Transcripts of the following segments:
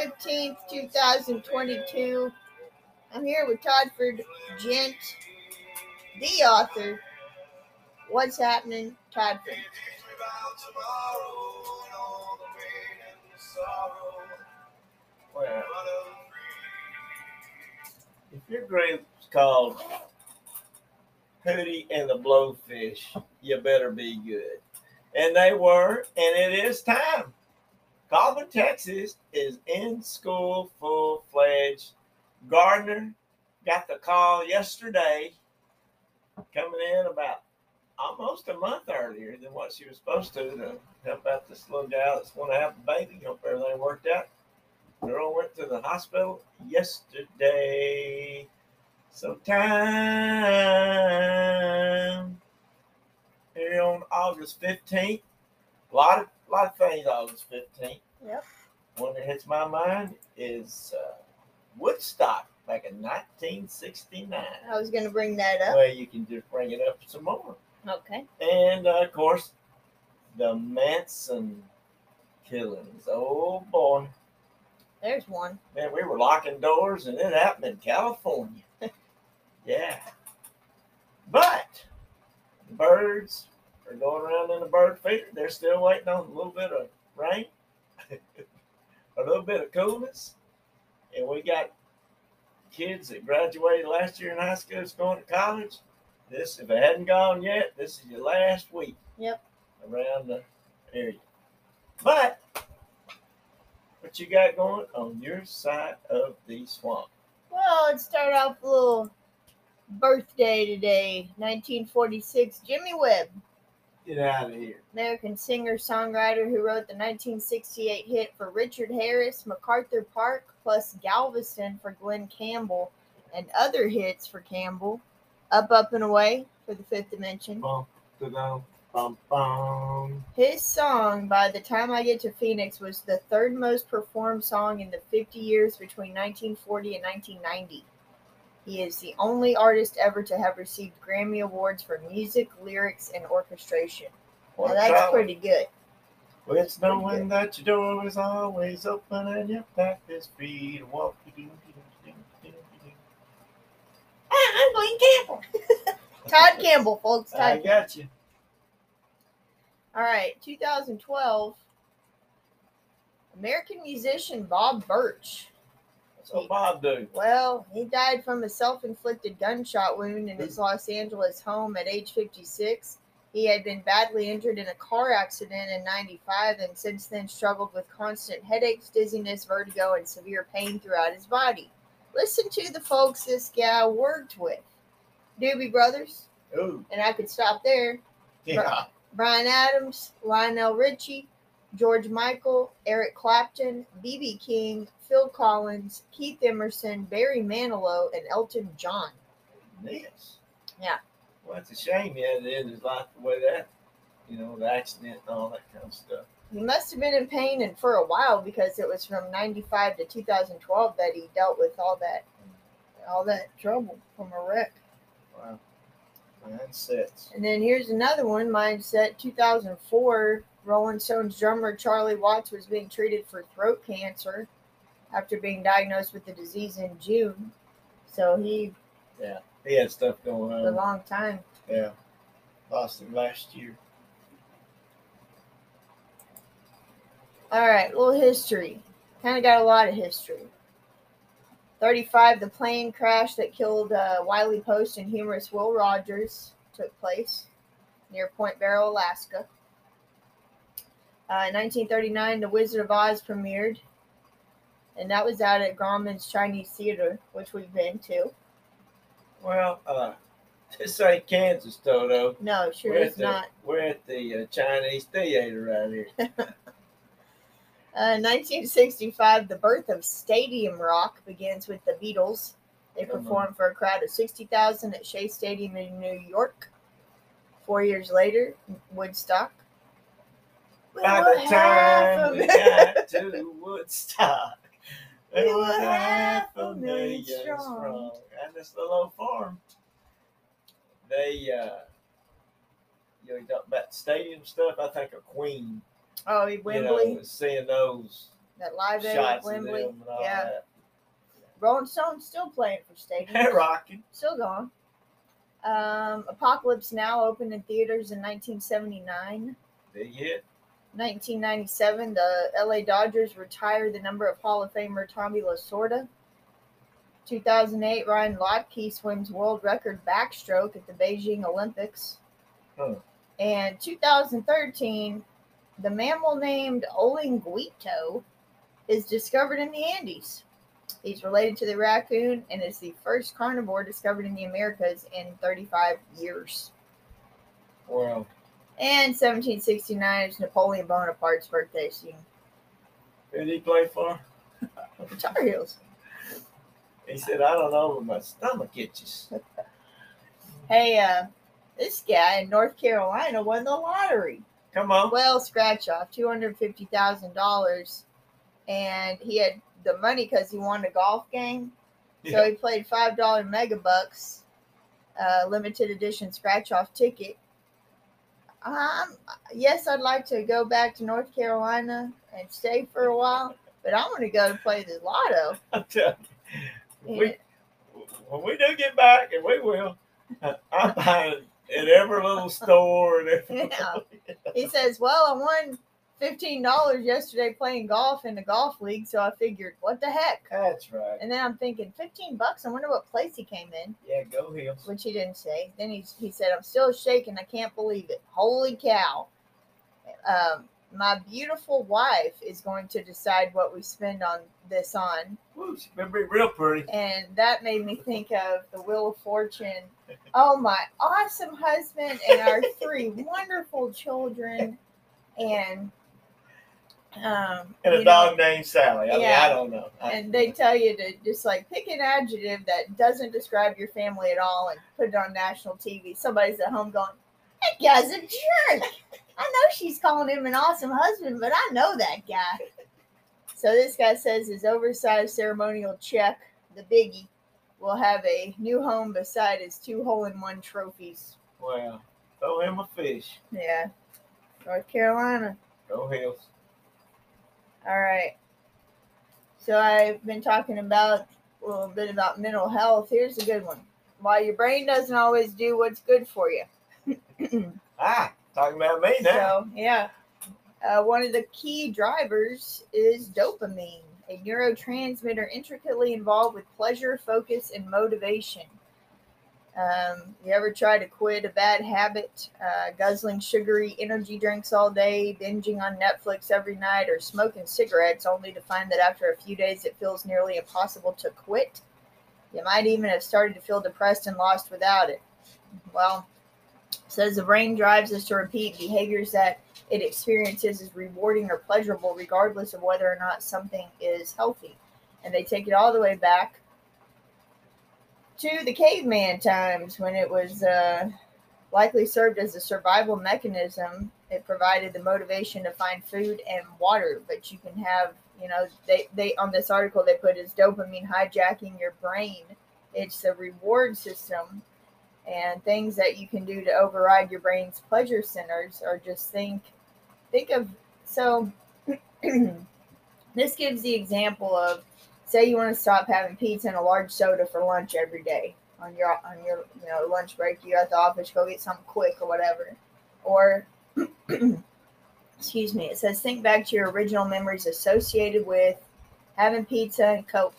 15th, 2022. I'm here with Toddford Gent, the author. What's happening, Toddford? Well, if your group's called Hootie and the Blowfish, you better be good. And they were, and it is time. Colvin, Texas is in school full fledged. Gardner got the call yesterday, coming in about almost a month earlier than what she was supposed to to help out this little gal that's going to have a baby. Hope everything worked out. Girl went to the hospital yesterday. So time here on August 15th. A lot of lot of things August 15th. Yep. One that hits my mind is uh, Woodstock back in 1969. I was going to bring that up. Well, you can just bring it up some more. Okay. And uh, of course, the Manson killings. Oh boy. There's one. Man, we were locking doors and it happened in California. yeah. But the birds are going around in the bird feeder. They're still waiting on a little bit of rain, a little bit of coolness. And we got kids that graduated last year in high school that's going to college. This, if it hadn't gone yet, this is your last week. Yep. Around the area. But what you got going on your side of the swamp? Well, let's start off a little birthday today. 1946, Jimmy Webb. Get out of here. American singer songwriter who wrote the 1968 hit for Richard Harris, MacArthur Park, plus Galveston for Glen Campbell, and other hits for Campbell. Up, Up, and Away for the Fifth Dimension. Bum, da-dum, bum, bum. His song, By the Time I Get to Phoenix, was the third most performed song in the 50 years between 1940 and 1990. He is the only artist ever to have received Grammy Awards for music, lyrics, and orchestration. What that's about- pretty good. Well, it's knowing that your door is always open and your path is free to walk. I'm Glen Campbell. Todd Campbell, folks. I got you. All right, 2012. American musician Bob Birch. Bob do? Well, he died from a self inflicted gunshot wound in his Los Angeles home at age 56. He had been badly injured in a car accident in 95 and since then struggled with constant headaches, dizziness, vertigo, and severe pain throughout his body. Listen to the folks this guy worked with Doobie Brothers, Ooh, and I could stop there. yeah. Bryan Adams, Lionel Richie, George Michael, Eric Clapton, B.B. King, Phil Collins, Keith Emerson, Barry Manilow, and Elton John. Yes. Yeah. Well, it's a shame he had to end his life the way that, you know, the accident and all that kind of stuff. He must have been in pain and for a while because it was from 95 to 2012 that he dealt with all that all that trouble from a wreck. Wow. Mindsets. And then here's another one, Mindset 2004. Rolling Stones drummer Charlie Watts was being treated for throat cancer after being diagnosed with the disease in June. So he, yeah He had stuff going on a long time. Yeah. Lost him last year. All right, little history. Kind of got a lot of history. 35, the plane crash that killed uh, Wiley Post and humorist Will Rogers took place near Point Barrow, Alaska. Uh, in 1939, The Wizard of Oz premiered, and that was out at Grauman's Chinese Theater, which we've been to. Well, uh, this ain't Kansas, Toto. No, sure we're is the, not. We're at the uh, Chinese theater right here. Uh, 1965, the birth of Stadium Rock begins with the Beatles. They Come on. performed for a crowd of 60,000 at Shea Stadium in New York. Four years later, Woodstock. By the time we got to Woodstock, There were was half a million strong. And this little old farm, they, uh, you know, you talk about stadium stuff. I think of Queen, Oh, Wembley, you know, seeing those that live aid at Wembley. them and all Yeah. that. Rolling Stones still playing for stadiums. They're rocking. still going. Um, Apocalypse Now opened in theaters in 1979. Big hit. 1997, the LA Dodgers retired the number of Hall of Famer Tommy Lasorda. 2008, Ryan Lochte swims world record backstroke at the Beijing Olympics. Huh. And 2013, the mammal named Olinguito is discovered in the Andes. He's related to the raccoon and is the first carnivore discovered in the Americas in 35 years. Well, And 1769 is Napoleon Bonaparte's birthday. So you who did he play for? the Tar Heels. He said, I don't know, but my stomach itches. Hey, uh, this guy in North Carolina won the lottery. Come on. Well, scratch off two hundred fifty thousand dollars, and he had the money because he won a golf game. So he played five dollar mega bucks, uh, limited edition scratch off ticket. Um, yes, I'd like to go back to North Carolina and stay for a while, but I'm going to go to play the lotto. I'm telling you, we, when we do get back, and we will, I'm buying at every little store and everything. Yeah. he says, "Well, I won fifteen dollars yesterday playing golf in the golf league, so I figured, what the heck." That's right. And then I'm thinking, fifteen bucks. I wonder what place he came in, Yeah, go Hills. which he didn't say. Then he he said, "I'm still shaking. I can't believe it. Holy cow!" Um, my beautiful wife is going to decide what we spend on this on, Woo, she better be real pretty. and that made me think of the Wheel of Fortune. Oh, my awesome husband and our three wonderful children, and um, And a you know, dog named Sally. I mean, Yeah. I don't know. I- and they tell you to just like pick an adjective that doesn't describe your family at all and put it on national TV. Somebody's at home going, "That guy's a jerk." I know she's calling him an awesome husband, but I know that guy. So this guy says his oversized ceremonial check, the biggie, will have a new home beside his two hole-in-one trophies. well, throw him a fish. Yeah, North Carolina. Go Hills. All right. So I've been talking about a little bit about mental health. Here's a good one. Why your brain doesn't always do what's good for you. Ah, talking about me now. So, yeah. Uh, one of the key drivers is dopamine, a neurotransmitter intricately involved with pleasure, focus, and motivation. Um, you ever try to quit a bad habit, uh, guzzling sugary energy drinks all day, binging on Netflix every night, or smoking cigarettes only to find that after a few days it feels nearly impossible to quit? You might even have started to feel depressed and lost without it. Well, says the brain drives us to repeat behaviors that it experiences as rewarding or pleasurable, regardless of whether or not something is healthy. And they take it all the way back to the caveman times when it was uh, likely served as a survival mechanism. It provided the motivation to find food and water, but you can have, you know, they, they on this article they put is dopamine hijacking your brain. It's the reward system and things that you can do to override your brain's pleasure centers or just think think of so this gives the example of say you want to stop having pizza and a large soda for lunch every day on your on your you know lunch break you're at the office go get something quick or whatever or excuse me it says think back to your original memories associated with having pizza and coke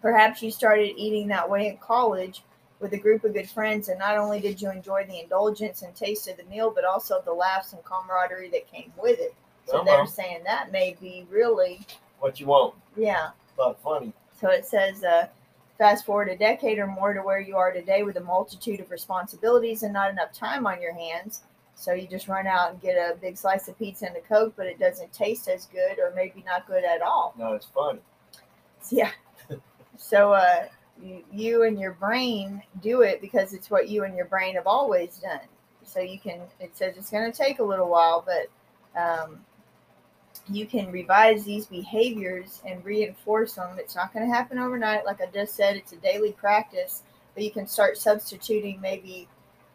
perhaps you started eating that way in college with a group of good friends, and not only did you enjoy the indulgence and taste of the meal, but also the laughs and camaraderie that came with it. So Come they're saying that may be really, What you want? yeah. Not funny. So it says, uh, fast forward a decade or more to where you are today with a multitude of responsibilities and not enough time on your hands. So you just run out and get a big slice of pizza and a Coke, but it doesn't taste as good or maybe not good at all. No, it's funny. Yeah. so uh, you, you and your brain do it because it's what you and your brain have always done. So you can. It says it's going to take a little while, but um, you can revise these behaviors and reinforce them. It's not going to happen overnight. Like I just said, it's a daily practice, but you can start substituting maybe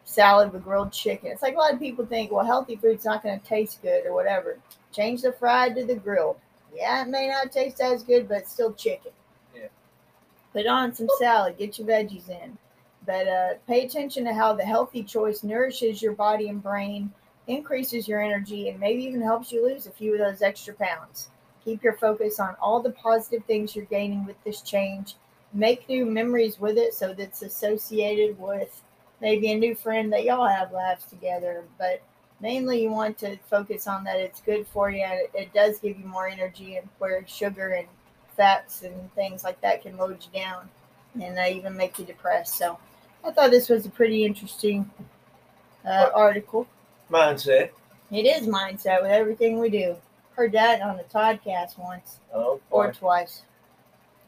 salad with grilled chicken. It's like a lot of people think, well, healthy food's not going to taste good or whatever. Change the fried to the grilled. Yeah, it may not taste as good, but it's still chicken. Yeah. Put on some salad, get your veggies in. But uh, pay attention to how the healthy choice nourishes your body and brain increases your energy, and maybe even helps you lose a few of those extra pounds. Keep your focus on all the positive things you're gaining with this change. Make new memories with it so that's associated with maybe a new friend that y'all have laughs together. But mainly, you want to focus on that it's good for you and it, does give you more energy, and where sugar and fats and things like that can load you down and uh, even make you depressed. So, I thought this was a pretty interesting uh, article. Mindset. It is mindset with everything we do. Heard that on the podcast once Oh, or twice.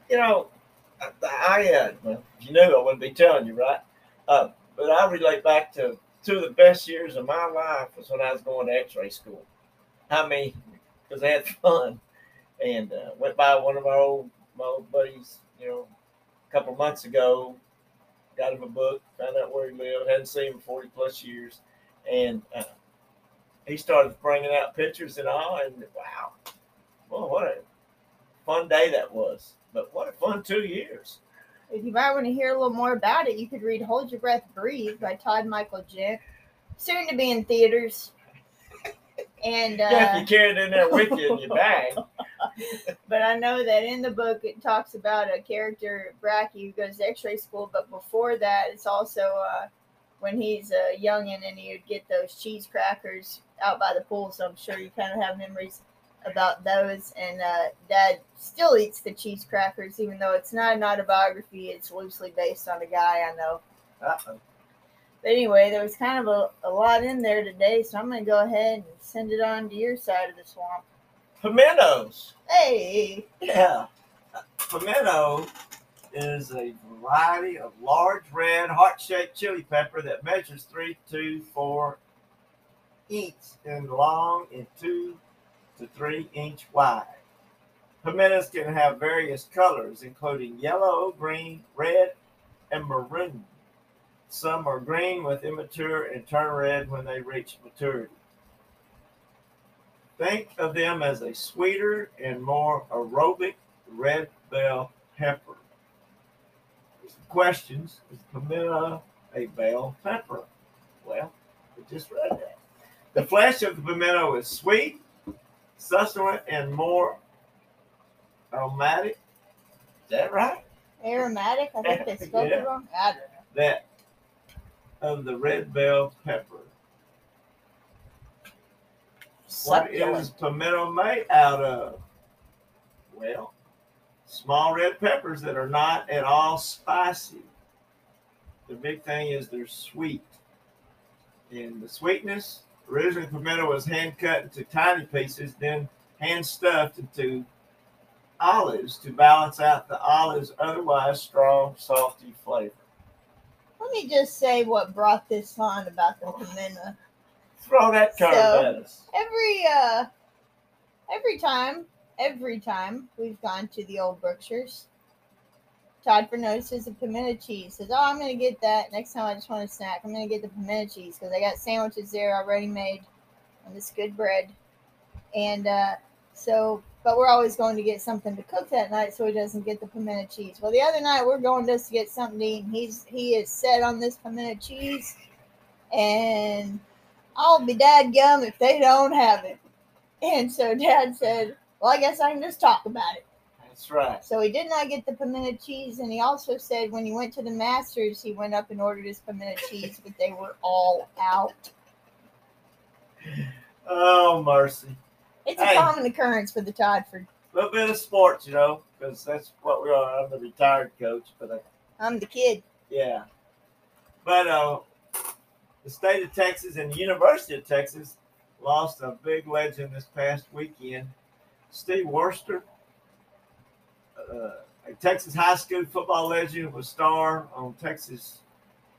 you know, I, I uh, well, you knew, I wouldn't be telling you, right? Uh, but I relate back to two of the best years of my life was when I was going to X-ray school. I mean, because I had fun, and uh, went by one of our old my old buddies, you know, a couple months ago. Got him a book, found out where he lived, hadn't seen him in forty plus years, and uh, he started bringing out pictures and all, and wow, well, what a fun day that was. But what a fun two years. If you might want to hear a little more about it, you could read Hold Your Breath, Breathe by Todd Michael Gent, soon to be in theaters. And yeah, uh, you carry it in there with you in your bag. but I know that in the book it talks about a character Bracky who goes to X-ray school, but before that, it's also uh, when he's a youngin and he would get those cheese crackers out by the pool. So I'm sure you kind of have memories about those. And uh, Dad still eats the cheese crackers, even though it's not an autobiography. It's loosely based on a guy I know. Uh-oh. But anyway, there was kind of a, a lot in there today, so I'm going to go ahead and send it on to your side of the swamp. Pimentos. Hey, Yeah. Pimento is a variety of large red heart shaped chili pepper that measures three to four inch in long and two to three inch wide. Pimentos can have various colors, including yellow, green, red, and maroon. Some are green with immature and turn red when they reach maturity. Think of them as a sweeter and more aerobic red bell pepper. Questions Is pimento a bell pepper? Well, we just read that. The flesh of the pimento is sweet, succulent, and more aromatic. Is that right? aromatic. I think they spelled Yeah. it wrong. I don't know. That of the red bell pepper. What Succulent. is pimento made out of? Well, small red peppers that are not at all spicy. The big thing is they're sweet. And the sweetness, originally pimento was hand cut into tiny pieces, then hand stuffed into olives to balance out the olive's otherwise strong, salty flavor. Let me just say what brought this on about the pimento. Throw that curve So- at us. Every uh, every time, every time we've gone to the old Brookshires, Toddford notices a pimento cheese. Says, "Oh, I'm gonna get that next time. I just want a snack. I'm gonna get the pimento cheese because I got sandwiches there already made on this good bread." And uh, so, but we're always going to get something to cook that night, so he doesn't get the pimento cheese. Well, the other night we're going just to get something to eat, and he's he is set on this pimento cheese, and I'll be dadgum if they don't have it. And so Dad said, Well, I guess I can just talk about it. That's right. So he did not get the pimento cheese, and he also said when he went to the Masters, he went up and ordered his pimento cheese, but they were all out. Oh, mercy. It's a Hey. common occurrence for the Toddford. A little bit of sports, you know, because that's what we are. I'm the retired coach, but uh, I'm the kid. yeah. But uh, the state of Texas and the University of Texas lost a big legend this past weekend. Steve Worster, uh, a Texas high school football legend, was star on Texas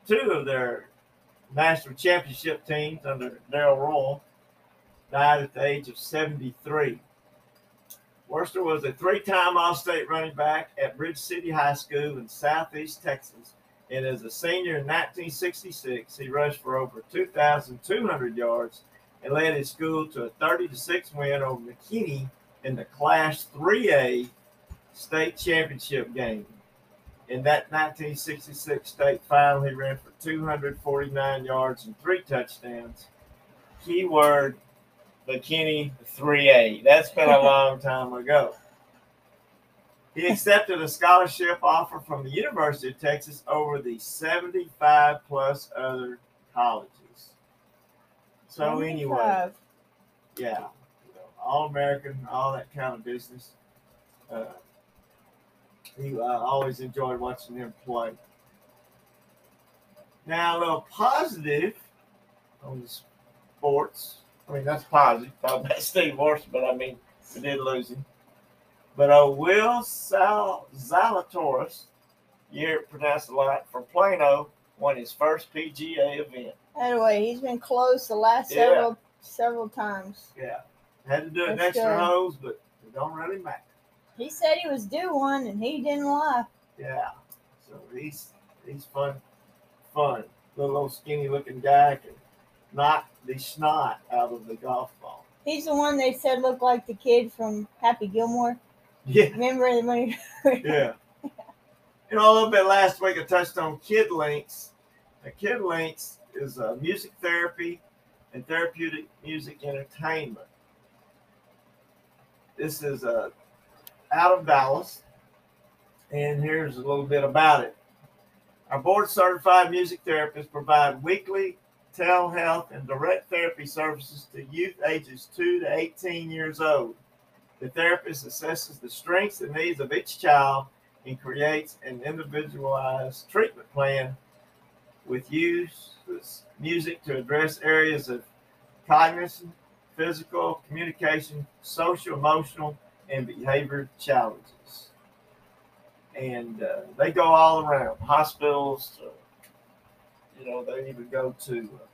two of their national championship teams under Darrell Royal. died at the age of 73. Worster was a three time All State running back at Bridge City High School in Southeast Texas. And as a senior in 1966, he rushed for over 2,200 yards and led his school to a 30 6 win over McKinney in the Class 3A state championship game. In that 1966 state final, he ran for 249 yards and three touchdowns. Keyword McKinney 3A. That's been a long time ago. He accepted a scholarship offer from the University of Texas over the 75 plus other colleges. So, anyway, yeah, you know, all American, all that kind of business. Uh, he uh, always enjoyed watching him play. Now, a little positive on the sports. I mean, that's positive. Talk about Steve Morrison, but I mean, we did lose him. But uh, Will Sal- Zalatoris, you pronounced a lot, from Plano, won his first PGA event. Anyway, he's been close the last Yeah. several several times. Yeah. Had to do it extra good. holes, but it don't really matter. He said he was due one, and he didn't lie. Yeah. So he's he's fun, fun. Little old skinny looking guy can knock the snot out of the golf ball. He's the one they said looked like the kid from Happy Gilmore. Yeah. Remember the he Yeah. You know, a little bit last week I touched on Kid Links. Now, Kid Links is uh, music therapy and therapeutic music entertainment. This is uh, out of Dallas, and here's a little bit about it. Our board certified music therapists provide weekly telehealth and direct therapy services to youth ages 2 to 18 years old. The therapist assesses the strengths and needs of each child and creates an individualized treatment plan with use music to address areas of cognition, physical, communication, social, emotional, and behavior challenges. And uh, they go all around hospitals. Uh, you know, they even go to uh,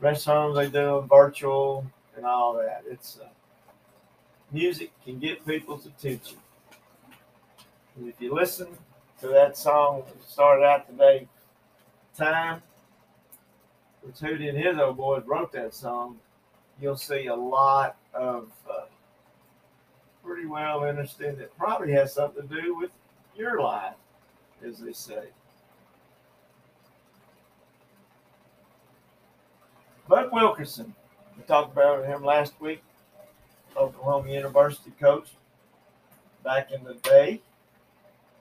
rest homes. They do them virtual and all that. It's uh, music can get people's attention. And if you listen to that song that started out today, Time, which who did his old boys wrote that song, you'll see a lot of uh, pretty well interesting that probably has something to do with your life, as they say. Bud Wilkerson, we talked about him last week, Oklahoma University coach back in the day.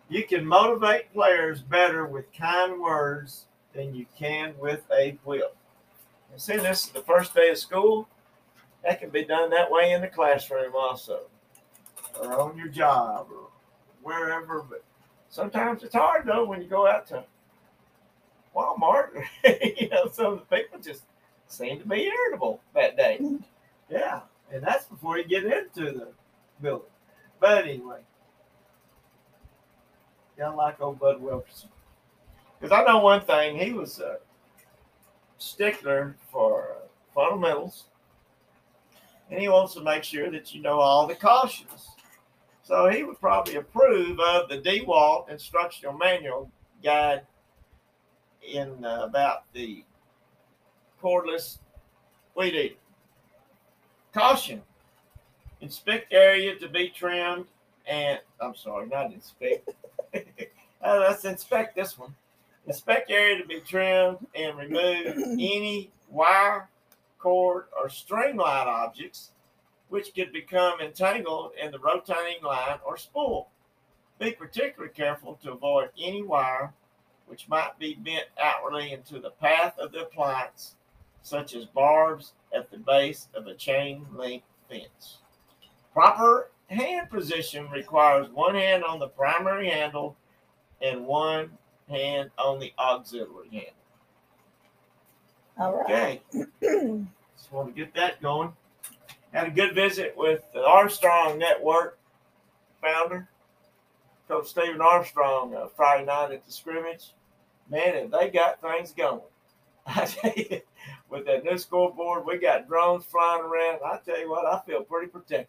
You can motivate players better with kind words than you can with a whip. And see, this is the first day of school. That can be done that way in the classroom also, or on your job, or wherever. But sometimes it's hard though when you go out to Walmart. you know, some of the people just seem to be irritable that day. Yeah, and that's before you get into the building. But anyway, gotta like old Bud Wilkerson. Because I know one thing, he was a stickler for uh, fundamentals, and he wants to make sure that you know all the cautions. So he would probably approve of the DeWalt instructional manual guide in uh, about the cordless weed eater. Caution: inspect area to be trimmed, and I'm sorry, not inspect. uh, let's inspect this one. Inspect area to be trimmed and remove any wire, cord, or string line objects which could become entangled in the rotating line or spool. Be particularly careful to avoid any wire which might be bent outwardly into the path of the appliance, such as barbs at the base of a chain link fence. Proper hand position requires one hand on the primary handle and one hand on the auxiliary handle. All right. Okay, just want to get that going. Had a good visit with the Armstrong Network founder, Coach Stephen Armstrong, uh, Friday night at the scrimmage. Man, have they got things going. I tell you, with that new scoreboard. We got drones flying around. I tell you what, I feel pretty protected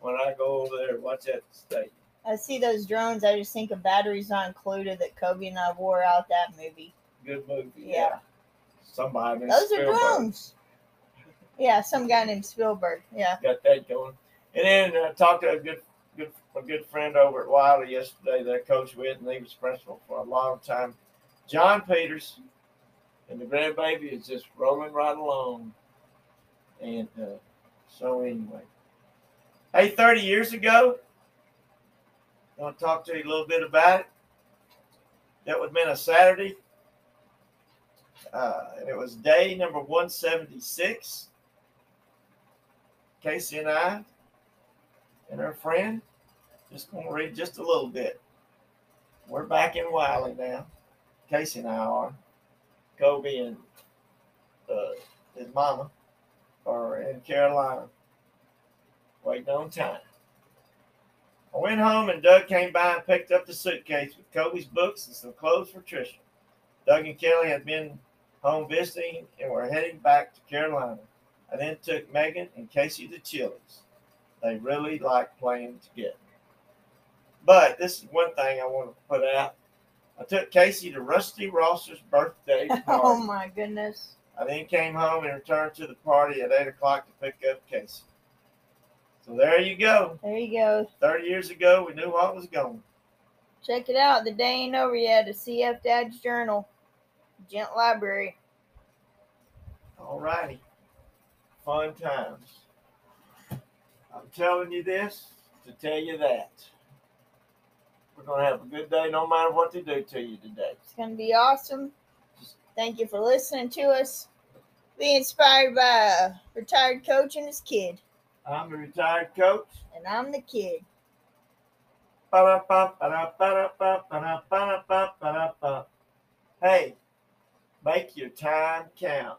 when I go over there and watch that state. I see those drones. I just think of batteries not included that Kobe and I wore out that movie. Good movie. Yeah. Somebody. named Those are Spielberg drones. Yeah, some guy named Spielberg. Yeah. Got that going. And then I talked to a good, good, a good friend over at Wylie yesterday that I coached with, and he was principal for a long time. John Peters, and the grandbaby is just rolling right along. And uh, so anyway, hey, 30 years ago, I want to talk to you a little bit about it. That would have been a Saturday. Uh, and it was day number 176. Casey and I and her friend just going to read just a little bit. We're back in Wylie now. Casey and I are. Kobe and uh, his mama are in Carolina, waiting on time. I went home and Doug came by and picked up the suitcase with Kobe's books and some clothes for Trisha. Doug and Kelly had been home visiting and were heading back to Carolina. I then took Megan and Casey to Chili's. They really like playing together. But this is one thing I want to put out. I took Casey to Rusty Ross's birthday oh, party. Oh my goodness. I then came home and returned to the party at 8 o'clock to pick up Casey. So there you go. There you go. 30 years ago, we knew what was going. Check it out. The day ain't over yet. A CF Dad's Journal. Gent Library. All righty. Fun times. I'm telling you this to tell you that. We're going to have a good day no matter what they do to you today. It's going to be awesome. Thank you for listening to us. Be inspired by a retired coach and his kid. I'm the retired coach. And I'm the kid. Hey, make your time count.